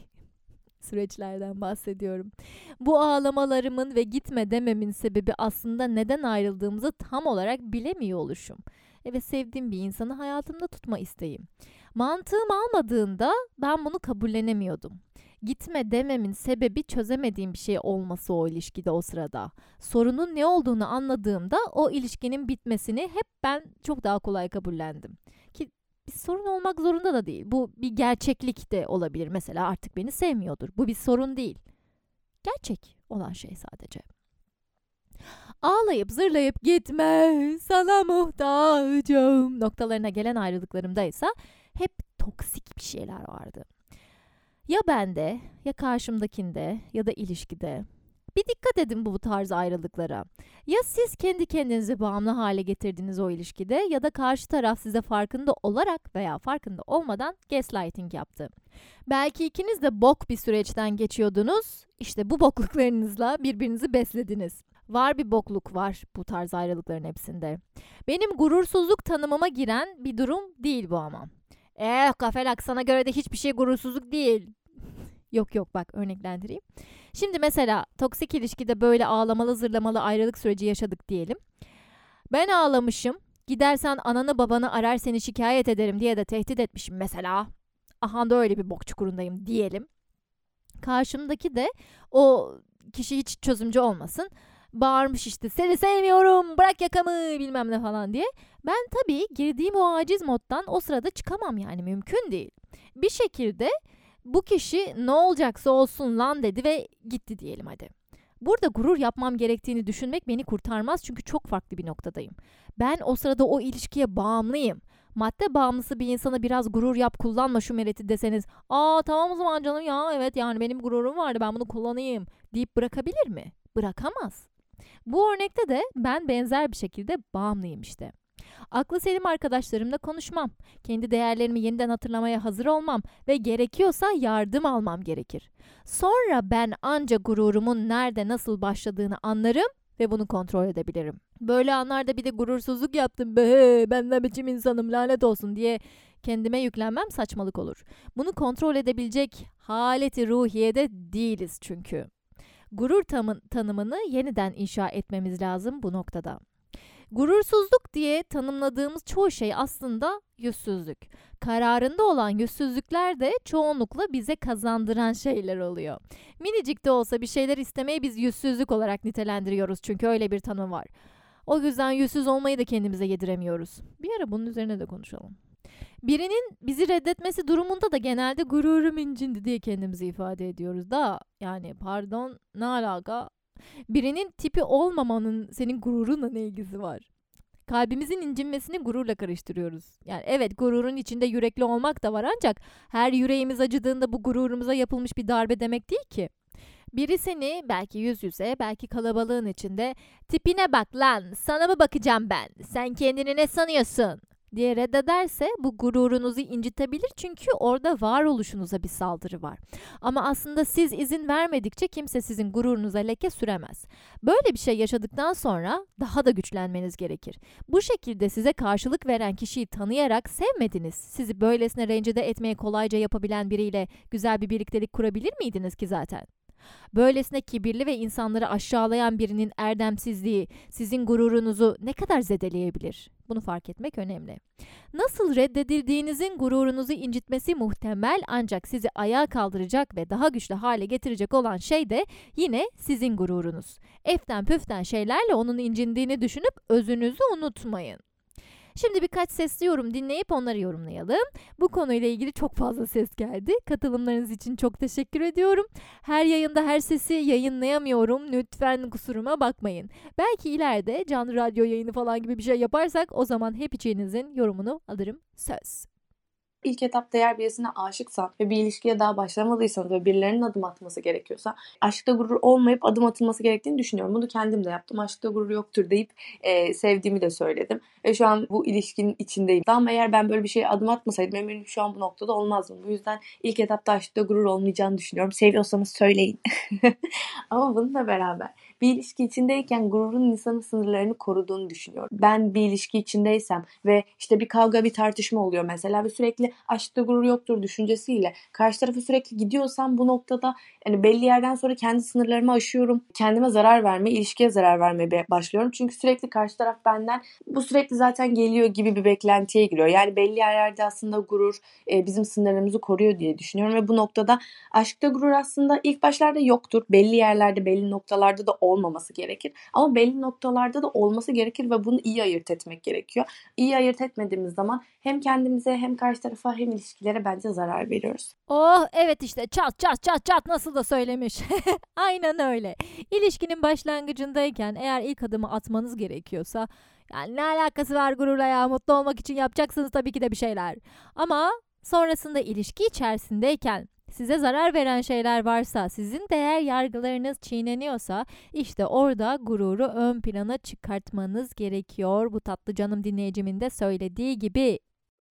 süreçlerden bahsediyorum. Bu ağlamalarımın ve gitme dememin sebebi aslında neden ayrıldığımızı tam olarak bilemiyor oluşum. Evet sevdiğim bir insanı hayatımda tutma isteğim. Mantığım almadığında ben bunu kabullenemiyordum. Gitme dememin sebebi çözemediğim bir şey olması o ilişkide o sırada. Sorunun ne olduğunu anladığımda o ilişkinin bitmesini hep ben çok daha kolay kabullendim. Ki bir sorun olmak zorunda da değil. Bu bir gerçeklik de olabilir. Mesela artık beni sevmiyordur. Bu bir sorun değil. Gerçek olan şey sadece. Ağlayıp zırlayıp gitme sana muhtacım noktalarına gelen ayrılıklarımda ise hep toksik bir şeyler vardı. Ya bende ya karşımdakinde ya da ilişkide bir dikkat edin bu tarz ayrılıklara. Ya siz kendi kendinizi bağımlı hale getirdiniz o ilişkide ya da karşı taraf size farkında olarak veya farkında olmadan gaslighting yaptı. Belki ikiniz de bok bir süreçten geçiyordunuz. İşte bu bokluklarınızla birbirinizi beslediniz. Var bir bokluk var bu tarz ayrılıkların hepsinde. Benim gurursuzluk tanımıma giren bir durum değil bu ama. Eh kafelak sana göre de hiçbir şey gurursuzluk değil. yok yok bak örneklendireyim. Şimdi mesela toksik ilişkide böyle ağlamalı zırlamalı ayrılık süreci yaşadık diyelim. Ben ağlamışım. Gidersen ananı babanı arar seni şikayet ederim diye de tehdit etmişim mesela. Aha da öyle bir bok çukurundayım diyelim. Karşımdaki de o kişi hiç çözümcü olmasın. Bağırmış işte seni sevmiyorum bırak yakamı bilmem ne falan diye. Ben tabii girdiğim o aciz moddan o sırada çıkamam yani mümkün değil. Bir şekilde bu kişi ne olacaksa olsun lan dedi ve gitti diyelim hadi. Burada gurur yapmam gerektiğini düşünmek beni kurtarmaz çünkü çok farklı bir noktadayım. Ben o sırada o ilişkiye bağımlıyım. Madde bağımlısı bir insana biraz gurur yap kullanma şu mereti deseniz ''Aa tamam o zaman canım ya evet yani benim gururum vardı ben bunu kullanayım'' deyip bırakabilir mi? Bırakamaz. Bu örnekte de ben benzer bir şekilde bağımlıyım işte. Aklı selim arkadaşlarımla konuşmam. Kendi değerlerimi yeniden hatırlamaya hazır olmam ve gerekiyorsa yardım almam gerekir. Sonra ben anca gururumun nerede nasıl başladığını anlarım ve bunu kontrol edebilirim. Böyle anlarda bir de gurursuzluk yaptım be ben ne biçim insanım lanet olsun diye kendime yüklenmem saçmalık olur. Bunu kontrol edebilecek haleti ruhiyede değiliz çünkü. Gurur tanımını yeniden inşa etmemiz lazım bu noktada. Gurursuzluk diye tanımladığımız çoğu şey aslında yüzsüzlük. Kararında olan yüzsüzlükler de çoğunlukla bize kazandıran şeyler oluyor. Minicik de olsa bir şeyler istemeyi biz yüzsüzlük olarak nitelendiriyoruz çünkü öyle bir tanım var. O yüzden yüzsüz olmayı da kendimize yediremiyoruz. Bir ara bunun üzerine de konuşalım. Birinin bizi reddetmesi durumunda da genelde gururum incindi diye kendimizi ifade ediyoruz da yani pardon ne alaka Birinin tipi olmamanın senin gururunla ne ilgisi var? Kalbimizin incinmesini gururla karıştırıyoruz. Yani evet gururun içinde yürekli olmak da var ancak her yüreğimiz acıdığında bu gururumuza yapılmış bir darbe demek değil ki. Biri seni belki yüz yüze, belki kalabalığın içinde tipine bak lan, sana mı bakacağım ben? Sen kendini ne sanıyorsun? Diye reddederse bu gururunuzu incitebilir çünkü orada varoluşunuza bir saldırı var. Ama aslında siz izin vermedikçe kimse sizin gururunuza leke süremez. Böyle bir şey yaşadıktan sonra daha da güçlenmeniz gerekir. Bu şekilde size karşılık veren kişiyi tanıyarak sevmediniz. Sizi böylesine rencide etmeye kolayca yapabilen biriyle güzel bir birliktelik kurabilir miydiniz ki zaten? Böylesine kibirli ve insanları aşağılayan birinin erdemsizliği sizin gururunuzu ne kadar zedeleyebilir? Bunu fark etmek önemli. Nasıl reddedildiğinizin gururunuzu incitmesi muhtemel ancak sizi ayağa kaldıracak ve daha güçlü hale getirecek olan şey de yine sizin gururunuz. Eften püften şeylerle onun incindiğini düşünüp özünüzü unutmayın. Şimdi birkaç sesli yorum dinleyip onları yorumlayalım. Bu konuyla ilgili çok fazla ses geldi. Katılımlarınız için çok teşekkür ediyorum. Her yayında her sesi yayınlayamıyorum. Lütfen kusuruma bakmayın. Belki ileride canlı radyo yayını falan gibi bir şey yaparsak o zaman hep içinizin yorumunu alırım. Söz. İlk etapta eğer birisine aşıksan ve bir ilişkiye daha başlamadıysanız ve birilerinin adım atması gerekiyorsa aşkta gurur olmayıp adım atılması gerektiğini düşünüyorum. Bunu kendim de yaptım. Aşkta gurur yoktur deyip e, sevdiğimi de söyledim. Ve şu an bu ilişkinin içindeyim. Ama eğer ben böyle bir şeye adım atmasaydım eminim şu an bu noktada olmazdım. Bu yüzden ilk etapta aşkta gurur olmayacağını düşünüyorum. Seviyorsanız söyleyin. Ama bununla beraber bir ilişki içindeyken gururun insanın sınırlarını koruduğunu düşünüyorum. Ben bir ilişki içindeysem ve işte bir kavga bir tartışma oluyor mesela ve sürekli aşkta gurur yoktur düşüncesiyle karşı tarafı sürekli gidiyorsam bu noktada yani belli yerden sonra kendi sınırlarımı aşıyorum. Kendime zarar verme, ilişkiye zarar vermeye başlıyorum. Çünkü sürekli karşı taraf benden bu sürekli zaten geliyor gibi bir beklentiye giriyor. Yani belli yerlerde aslında gurur e, bizim sınırlarımızı koruyor diye düşünüyorum ve bu noktada aşkta gurur aslında ilk başlarda yoktur. Belli yerlerde, belli noktalarda da olmaması gerekir. Ama belli noktalarda da olması gerekir ve bunu iyi ayırt etmek gerekiyor. İyi ayırt etmediğimiz zaman hem kendimize hem karşı tarafa hem ilişkilere bence zarar veriyoruz. Oh evet işte çat çat çat çat nasıl da söylemiş. Aynen öyle. İlişkinin başlangıcındayken eğer ilk adımı atmanız gerekiyorsa yani ne alakası var gururla ya mutlu olmak için yapacaksınız tabii ki de bir şeyler. Ama sonrasında ilişki içerisindeyken size zarar veren şeyler varsa, sizin değer yargılarınız çiğneniyorsa işte orada gururu ön plana çıkartmanız gerekiyor. Bu tatlı canım dinleyicimin de söylediği gibi.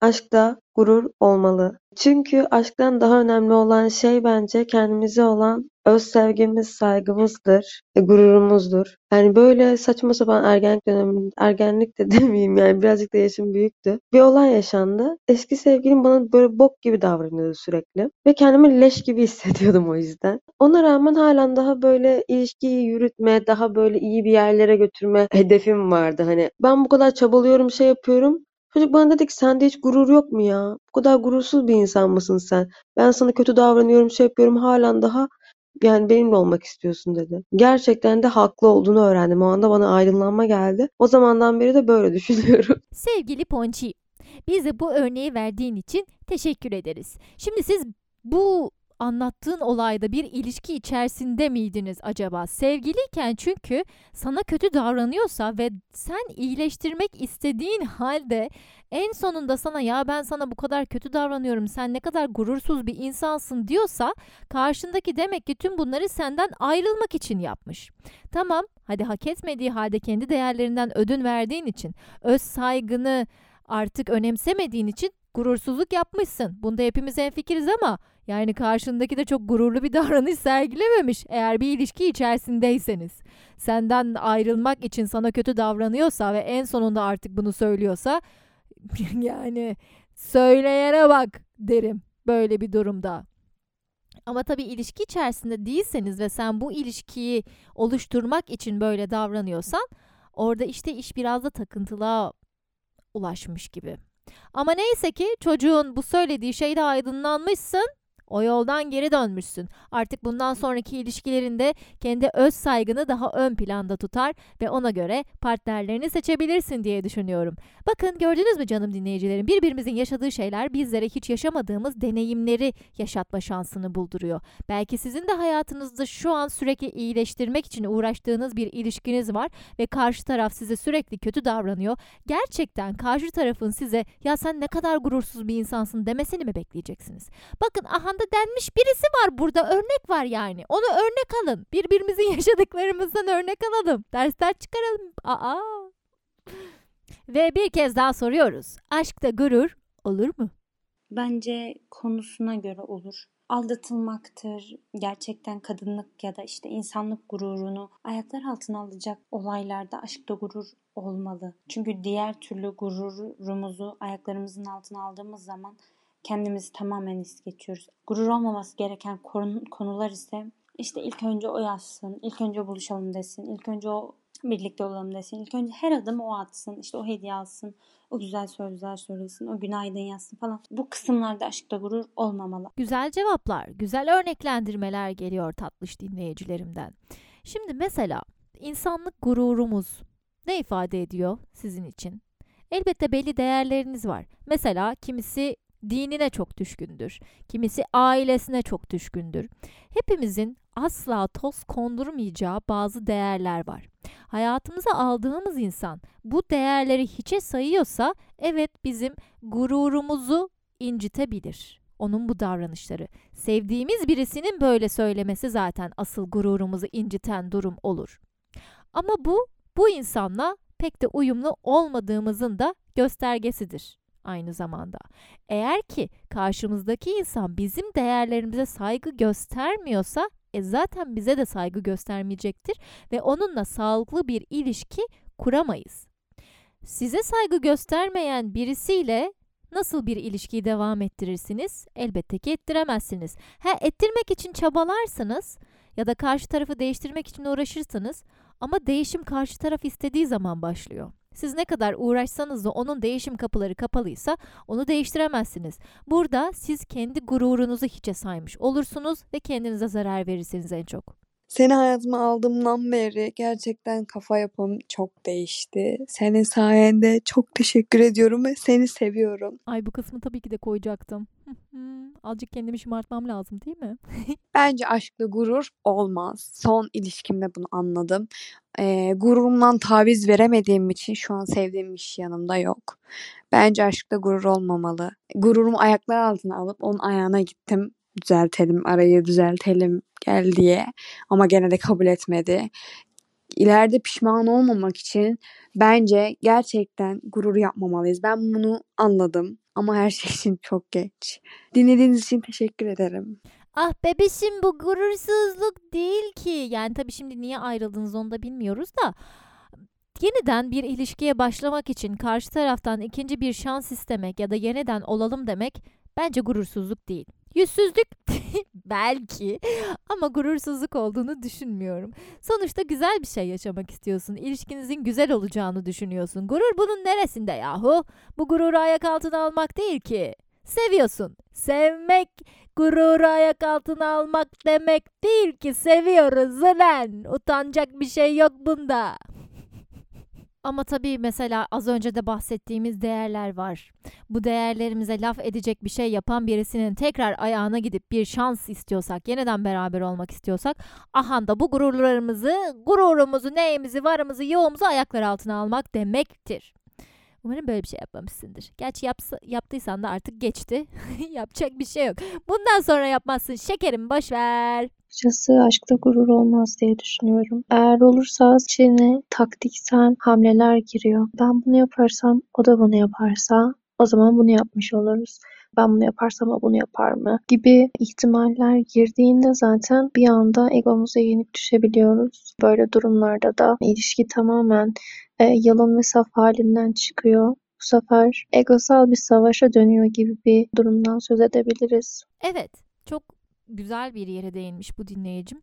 Aşkta gurur olmalı. Çünkü aşktan daha önemli olan şey bence kendimize olan öz sevgimiz, saygımızdır, e, gururumuzdur. Yani böyle saçma sapan ergenlik döneminde, ergenlik de demeyeyim yani birazcık da yaşım büyüktü. Bir olay yaşandı. Eski sevgilim bana böyle bok gibi davranıyordu sürekli. Ve kendimi leş gibi hissediyordum o yüzden. Ona rağmen halen daha böyle ilişkiyi yürütme, daha böyle iyi bir yerlere götürme hedefim vardı. Hani ben bu kadar çabalıyorum, şey yapıyorum. Çocuk bana dedi ki sende hiç gurur yok mu ya? Bu kadar gurursuz bir insan mısın sen? Ben sana kötü davranıyorum, şey yapıyorum halen daha yani benimle olmak istiyorsun dedi. Gerçekten de haklı olduğunu öğrendim. O anda bana aydınlanma geldi. O zamandan beri de böyle düşünüyorum. Sevgili Ponçi, bize bu örneği verdiğin için teşekkür ederiz. Şimdi siz bu anlattığın olayda bir ilişki içerisinde miydiniz acaba? Sevgiliyken çünkü sana kötü davranıyorsa ve sen iyileştirmek istediğin halde en sonunda sana ya ben sana bu kadar kötü davranıyorum sen ne kadar gurursuz bir insansın diyorsa karşındaki demek ki tüm bunları senden ayrılmak için yapmış. Tamam hadi hak etmediği halde kendi değerlerinden ödün verdiğin için öz saygını artık önemsemediğin için gurursuzluk yapmışsın. Bunda hepimiz enfikiriz ama yani karşındaki de çok gururlu bir davranış sergilememiş eğer bir ilişki içerisindeyseniz. Senden ayrılmak için sana kötü davranıyorsa ve en sonunda artık bunu söylüyorsa yani söyleyene bak derim böyle bir durumda. Ama tabii ilişki içerisinde değilseniz ve sen bu ilişkiyi oluşturmak için böyle davranıyorsan orada işte iş biraz da takıntılığa ulaşmış gibi. Ama neyse ki çocuğun bu söylediği şeyde aydınlanmışsın o yoldan geri dönmüşsün. Artık bundan sonraki ilişkilerinde kendi öz saygını daha ön planda tutar ve ona göre partnerlerini seçebilirsin diye düşünüyorum. Bakın gördünüz mü canım dinleyicilerim? Birbirimizin yaşadığı şeyler bizlere hiç yaşamadığımız deneyimleri yaşatma şansını bulduruyor. Belki sizin de hayatınızda şu an sürekli iyileştirmek için uğraştığınız bir ilişkiniz var ve karşı taraf size sürekli kötü davranıyor. Gerçekten karşı tarafın size ya sen ne kadar gurursuz bir insansın demesini mi bekleyeceksiniz? Bakın ahanda da denmiş birisi var burada örnek var yani. Onu örnek alın. Birbirimizin yaşadıklarımızdan örnek alalım. Dersler çıkaralım. Aa. Ve bir kez daha soruyoruz. Aşkta gurur olur mu? Bence konusuna göre olur. Aldatılmaktır, gerçekten kadınlık ya da işte insanlık gururunu ayaklar altına alacak olaylarda aşkta gurur olmalı. Çünkü diğer türlü gururumuzu ayaklarımızın altına aldığımız zaman kendimizi tamamen es geçiyoruz. Gurur olmaması gereken konular ise işte ilk önce o yazsın, ilk önce buluşalım desin, ilk önce o birlikte olalım desin. İlk önce her adım o atsın, işte o hediye alsın, o güzel sözler söylesin, o günaydın yazsın falan. Bu kısımlarda aşkta gurur olmamalı. Güzel cevaplar, güzel örneklendirmeler geliyor tatlış dinleyicilerimden. Şimdi mesela insanlık gururumuz ne ifade ediyor sizin için? Elbette belli değerleriniz var. Mesela kimisi dinine çok düşkündür. Kimisi ailesine çok düşkündür. Hepimizin asla toz kondurmayacağı bazı değerler var. Hayatımıza aldığımız insan bu değerleri hiçe sayıyorsa evet bizim gururumuzu incitebilir. Onun bu davranışları. Sevdiğimiz birisinin böyle söylemesi zaten asıl gururumuzu inciten durum olur. Ama bu bu insanla pek de uyumlu olmadığımızın da göstergesidir aynı zamanda. Eğer ki karşımızdaki insan bizim değerlerimize saygı göstermiyorsa e zaten bize de saygı göstermeyecektir ve onunla sağlıklı bir ilişki kuramayız. Size saygı göstermeyen birisiyle nasıl bir ilişkiyi devam ettirirsiniz? Elbette ki ettiremezsiniz. Ha ettirmek için çabalarsınız ya da karşı tarafı değiştirmek için uğraşırsınız ama değişim karşı taraf istediği zaman başlıyor. Siz ne kadar uğraşsanız da onun değişim kapıları kapalıysa onu değiştiremezsiniz. Burada siz kendi gururunuzu hiçe saymış olursunuz ve kendinize zarar verirsiniz en çok. Seni hayatıma aldığımdan beri gerçekten kafa yapım çok değişti. Senin sayende çok teşekkür ediyorum ve seni seviyorum. Ay bu kısmı tabii ki de koyacaktım. Azıcık kendimi şımartmam lazım değil mi? Bence aşkta gurur olmaz. Son ilişkimde bunu anladım. Ee, gururumdan taviz veremediğim için şu an sevdiğim kişi yanımda yok. Bence aşkta gurur olmamalı. Gururumu ayaklar altına alıp onun ayağına gittim. Düzeltelim, arayı düzeltelim gel diye. Ama gene de kabul etmedi. İleride pişman olmamak için bence gerçekten gurur yapmamalıyız. Ben bunu anladım ama her şey için çok geç. Dinlediğiniz için teşekkür ederim. Ah bebişim bu gurursuzluk değil ki. Yani tabii şimdi niye ayrıldınız onu da bilmiyoruz da. Yeniden bir ilişkiye başlamak için karşı taraftan ikinci bir şans istemek ya da yeniden olalım demek bence gurursuzluk değil. Yüzsüzlük belki ama gurursuzluk olduğunu düşünmüyorum. Sonuçta güzel bir şey yaşamak istiyorsun. İlişkinizin güzel olacağını düşünüyorsun. Gurur bunun neresinde yahu? Bu gururu ayak altına almak değil ki. Seviyorsun. Sevmek gururu ayak altına almak demek değil ki. Seviyoruz lan. Utanacak bir şey yok bunda. Ama tabii mesela az önce de bahsettiğimiz değerler var. Bu değerlerimize laf edecek bir şey yapan birisinin tekrar ayağına gidip bir şans istiyorsak, yeniden beraber olmak istiyorsak, aha da bu gururlarımızı, gururumuzu, neyimizi, varımızı, yoğumuzu ayaklar altına almak demektir. Umarım böyle bir şey yapmamışsındır. Gerçi yapsa, yaptıysan da artık geçti. Yapacak bir şey yok. Bundan sonra yapmazsın. Şekerim boş ver. Açıkçası aşkta gurur olmaz diye düşünüyorum. Eğer olursa içine taktiksel hamleler giriyor. Ben bunu yaparsam o da bunu yaparsa o zaman bunu yapmış oluruz. Ben bunu yaparsam o bunu yapar mı? Gibi ihtimaller girdiğinde zaten bir anda egomuza yenik düşebiliyoruz. Böyle durumlarda da ilişki tamamen e, yalın ve saf halinden çıkıyor. Bu sefer egosal bir savaşa dönüyor gibi bir durumdan söz edebiliriz. Evet, çok güzel bir yere değinmiş bu dinleyicim.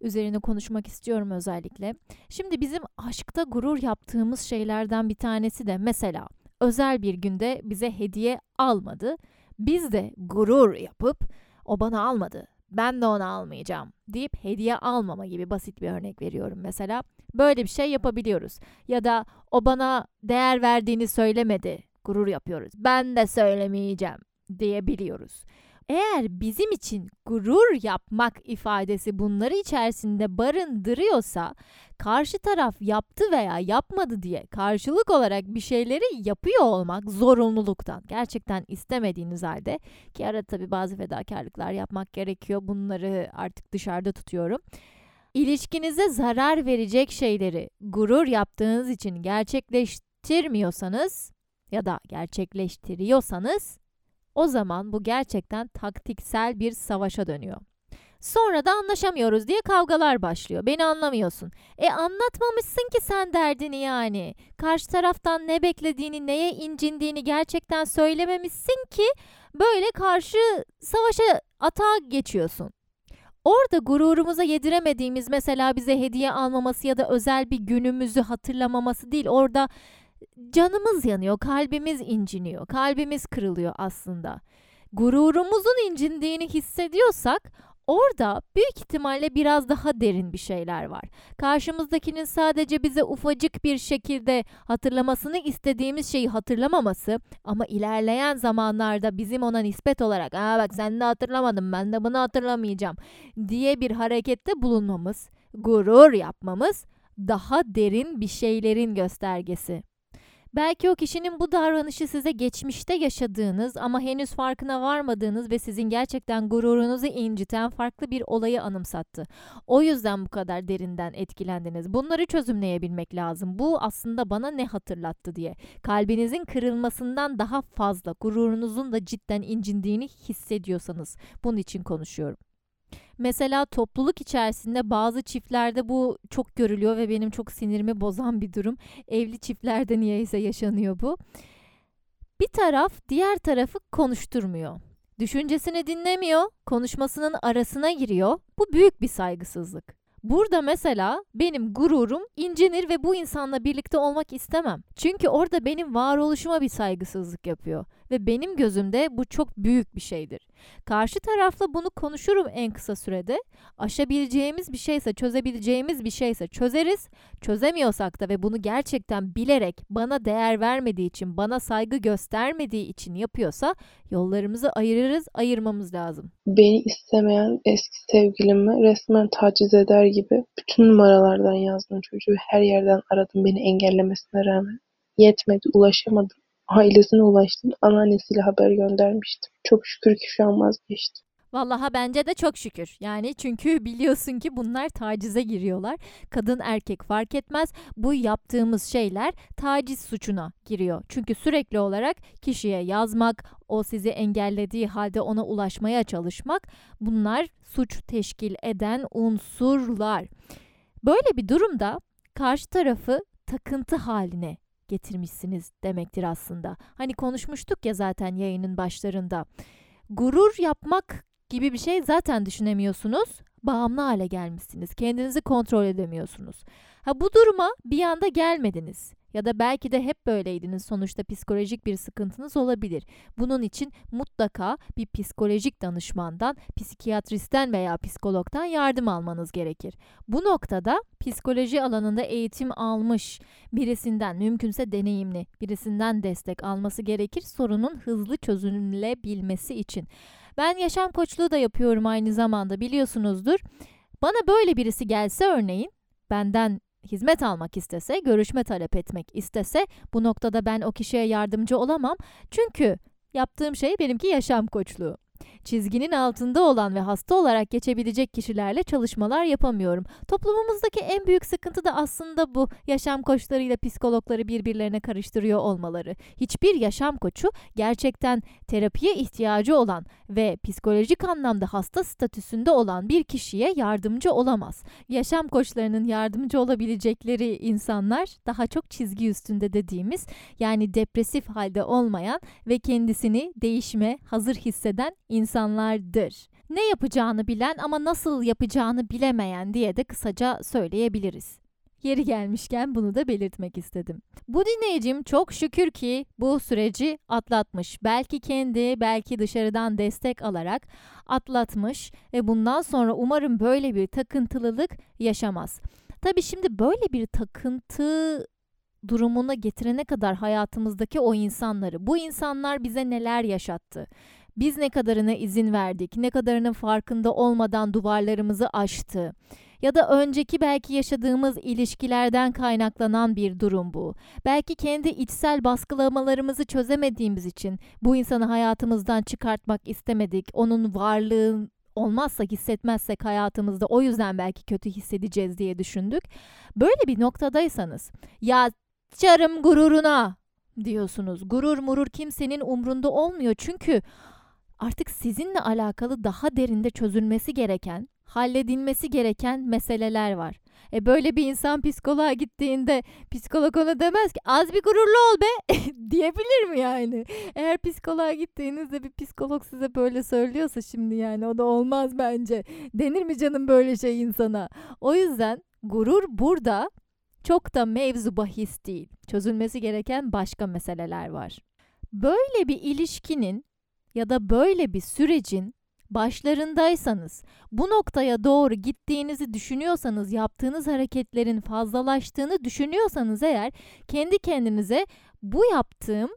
Üzerine konuşmak istiyorum özellikle. Şimdi bizim aşkta gurur yaptığımız şeylerden bir tanesi de mesela özel bir günde bize hediye almadı. Biz de gurur yapıp o bana almadı. Ben de ona almayacağım deyip hediye almama gibi basit bir örnek veriyorum mesela. Böyle bir şey yapabiliyoruz. Ya da o bana değer verdiğini söylemedi. Gurur yapıyoruz. Ben de söylemeyeceğim diyebiliyoruz. Eğer bizim için gurur yapmak ifadesi bunları içerisinde barındırıyorsa karşı taraf yaptı veya yapmadı diye karşılık olarak bir şeyleri yapıyor olmak zorunluluktan gerçekten istemediğiniz halde ki arada tabii bazı fedakarlıklar yapmak gerekiyor bunları artık dışarıda tutuyorum. İlişkinize zarar verecek şeyleri gurur yaptığınız için gerçekleştirmiyorsanız ya da gerçekleştiriyorsanız o zaman bu gerçekten taktiksel bir savaşa dönüyor. Sonra da anlaşamıyoruz diye kavgalar başlıyor. Beni anlamıyorsun. E anlatmamışsın ki sen derdini yani. Karşı taraftan ne beklediğini, neye incindiğini gerçekten söylememişsin ki böyle karşı savaşa atağa geçiyorsun. Orada gururumuza yediremediğimiz mesela bize hediye almaması ya da özel bir günümüzü hatırlamaması değil. Orada canımız yanıyor, kalbimiz inciniyor, kalbimiz kırılıyor aslında. Gururumuzun incindiğini hissediyorsak orada büyük ihtimalle biraz daha derin bir şeyler var. Karşımızdakinin sadece bize ufacık bir şekilde hatırlamasını istediğimiz şeyi hatırlamaması ama ilerleyen zamanlarda bizim ona nispet olarak "Aa bak sen de hatırlamadın ben de bunu hatırlamayacağım." diye bir harekette bulunmamız, gurur yapmamız daha derin bir şeylerin göstergesi. Belki o kişinin bu davranışı size geçmişte yaşadığınız ama henüz farkına varmadığınız ve sizin gerçekten gururunuzu inciten farklı bir olayı anımsattı. O yüzden bu kadar derinden etkilendiniz. Bunları çözümleyebilmek lazım. Bu aslında bana ne hatırlattı diye. Kalbinizin kırılmasından daha fazla gururunuzun da cidden incindiğini hissediyorsanız bunun için konuşuyorum. Mesela topluluk içerisinde bazı çiftlerde bu çok görülüyor ve benim çok sinirimi bozan bir durum. Evli çiftlerde niyeyse yaşanıyor bu. Bir taraf diğer tarafı konuşturmuyor. Düşüncesini dinlemiyor, konuşmasının arasına giriyor. Bu büyük bir saygısızlık. Burada mesela benim gururum incinir ve bu insanla birlikte olmak istemem. Çünkü orada benim varoluşuma bir saygısızlık yapıyor ve benim gözümde bu çok büyük bir şeydir. Karşı tarafla bunu konuşurum en kısa sürede. Aşabileceğimiz bir şeyse, çözebileceğimiz bir şeyse çözeriz. Çözemiyorsak da ve bunu gerçekten bilerek bana değer vermediği için, bana saygı göstermediği için yapıyorsa yollarımızı ayırırız, ayırmamız lazım. Beni istemeyen eski sevgilimi resmen taciz eder gibi bütün numaralardan yazdım çocuğu. Her yerden aradım beni engellemesine rağmen. Yetmedi, ulaşamadım. Ailesine ulaştım. Anneannesiyle haber göndermiştim. Çok şükür ki şu an vazgeçtim. Vallahi bence de çok şükür. Yani çünkü biliyorsun ki bunlar tacize giriyorlar. Kadın erkek fark etmez. Bu yaptığımız şeyler taciz suçuna giriyor. Çünkü sürekli olarak kişiye yazmak, o sizi engellediği halde ona ulaşmaya çalışmak bunlar suç teşkil eden unsurlar. Böyle bir durumda karşı tarafı takıntı haline getirmişsiniz demektir aslında. Hani konuşmuştuk ya zaten yayının başlarında. Gurur yapmak gibi bir şey zaten düşünemiyorsunuz. bağımlı hale gelmişsiniz. Kendinizi kontrol edemiyorsunuz. Ha bu duruma bir anda gelmediniz. Ya da belki de hep böyleydiniz. Sonuçta psikolojik bir sıkıntınız olabilir. Bunun için mutlaka bir psikolojik danışmandan, psikiyatristten veya psikologdan yardım almanız gerekir. Bu noktada psikoloji alanında eğitim almış birisinden, mümkünse deneyimli birisinden destek alması gerekir sorunun hızlı çözülebilmesi için. Ben yaşam koçluğu da yapıyorum aynı zamanda biliyorsunuzdur. Bana böyle birisi gelse örneğin benden hizmet almak istese, görüşme talep etmek istese bu noktada ben o kişiye yardımcı olamam. Çünkü yaptığım şey benimki yaşam koçluğu. Çizginin altında olan ve hasta olarak geçebilecek kişilerle çalışmalar yapamıyorum. Toplumumuzdaki en büyük sıkıntı da aslında bu. Yaşam koçlarıyla psikologları birbirlerine karıştırıyor olmaları. Hiçbir yaşam koçu gerçekten terapiye ihtiyacı olan ve psikolojik anlamda hasta statüsünde olan bir kişiye yardımcı olamaz. Yaşam koçlarının yardımcı olabilecekleri insanlar daha çok çizgi üstünde dediğimiz yani depresif halde olmayan ve kendisini değişme hazır hisseden insanlardır. Ne yapacağını bilen ama nasıl yapacağını bilemeyen diye de kısaca söyleyebiliriz. Yeri gelmişken bunu da belirtmek istedim. Bu dinleyicim çok şükür ki bu süreci atlatmış. Belki kendi, belki dışarıdan destek alarak atlatmış ve bundan sonra umarım böyle bir takıntılılık yaşamaz. Tabii şimdi böyle bir takıntı durumuna getirene kadar hayatımızdaki o insanları, bu insanlar bize neler yaşattı? Biz ne kadarına izin verdik, ne kadarının farkında olmadan duvarlarımızı aştı. Ya da önceki belki yaşadığımız ilişkilerden kaynaklanan bir durum bu. Belki kendi içsel baskılamalarımızı çözemediğimiz için bu insanı hayatımızdan çıkartmak istemedik. Onun varlığı olmazsa hissetmezsek hayatımızda o yüzden belki kötü hissedeceğiz diye düşündük. Böyle bir noktadaysanız ya çarım gururuna diyorsunuz. Gurur murur kimsenin umrunda olmuyor çünkü artık sizinle alakalı daha derinde çözülmesi gereken, halledilmesi gereken meseleler var. E böyle bir insan psikoloğa gittiğinde psikolog ona demez ki az bir gururlu ol be diyebilir mi yani? Eğer psikoloğa gittiğinizde bir psikolog size böyle söylüyorsa şimdi yani o da olmaz bence. Denir mi canım böyle şey insana? O yüzden gurur burada çok da mevzu bahis değil. Çözülmesi gereken başka meseleler var. Böyle bir ilişkinin ya da böyle bir sürecin başlarındaysanız, bu noktaya doğru gittiğinizi düşünüyorsanız, yaptığınız hareketlerin fazlalaştığını düşünüyorsanız eğer kendi kendinize bu yaptığım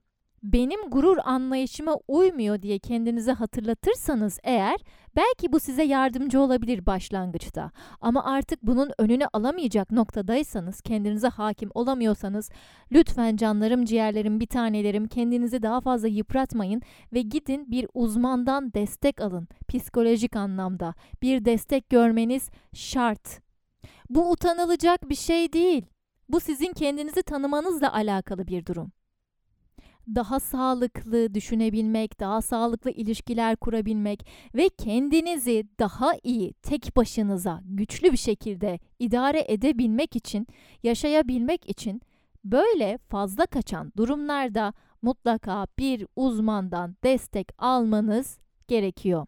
benim gurur anlayışıma uymuyor diye kendinize hatırlatırsanız eğer belki bu size yardımcı olabilir başlangıçta. Ama artık bunun önünü alamayacak noktadaysanız, kendinize hakim olamıyorsanız lütfen canlarım, ciğerlerim, bir tanelerim kendinizi daha fazla yıpratmayın ve gidin bir uzmandan destek alın psikolojik anlamda. Bir destek görmeniz şart. Bu utanılacak bir şey değil. Bu sizin kendinizi tanımanızla alakalı bir durum daha sağlıklı düşünebilmek, daha sağlıklı ilişkiler kurabilmek ve kendinizi daha iyi tek başınıza güçlü bir şekilde idare edebilmek için, yaşayabilmek için böyle fazla kaçan durumlarda mutlaka bir uzmandan destek almanız gerekiyor.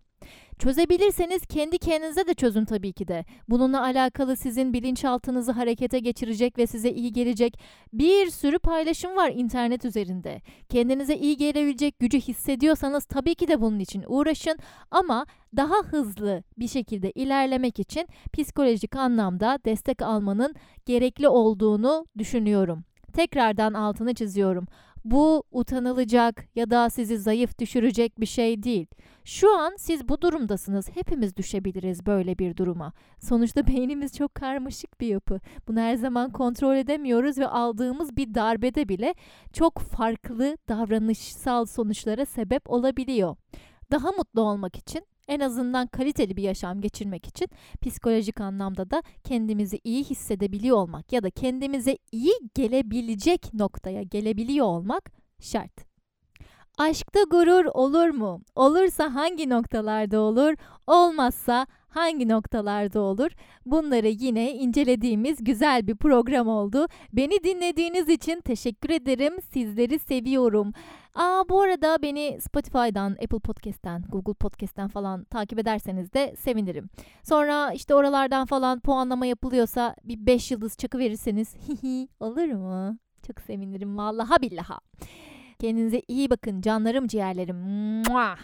Çözebilirseniz kendi kendinize de çözün tabii ki de. Bununla alakalı sizin bilinçaltınızı harekete geçirecek ve size iyi gelecek bir sürü paylaşım var internet üzerinde. Kendinize iyi gelebilecek gücü hissediyorsanız tabii ki de bunun için uğraşın ama daha hızlı bir şekilde ilerlemek için psikolojik anlamda destek almanın gerekli olduğunu düşünüyorum. Tekrardan altını çiziyorum. Bu utanılacak ya da sizi zayıf düşürecek bir şey değil. Şu an siz bu durumdasınız. Hepimiz düşebiliriz böyle bir duruma. Sonuçta beynimiz çok karmaşık bir yapı. Bunu her zaman kontrol edemiyoruz ve aldığımız bir darbede bile çok farklı davranışsal sonuçlara sebep olabiliyor. Daha mutlu olmak için en azından kaliteli bir yaşam geçirmek için psikolojik anlamda da kendimizi iyi hissedebiliyor olmak ya da kendimize iyi gelebilecek noktaya gelebiliyor olmak şart. Aşkta gurur olur mu? Olursa hangi noktalarda olur? Olmazsa hangi noktalarda olur? Bunları yine incelediğimiz güzel bir program oldu. Beni dinlediğiniz için teşekkür ederim. Sizleri seviyorum. Aa bu arada beni Spotify'dan, Apple Podcast'ten, Google Podcast'ten falan takip ederseniz de sevinirim. Sonra işte oralardan falan puanlama yapılıyorsa bir 5 yıldız çakı verirseniz olur mu? Çok sevinirim vallaha billaha. Kendinize iyi bakın canlarım ciğerlerim. Mua.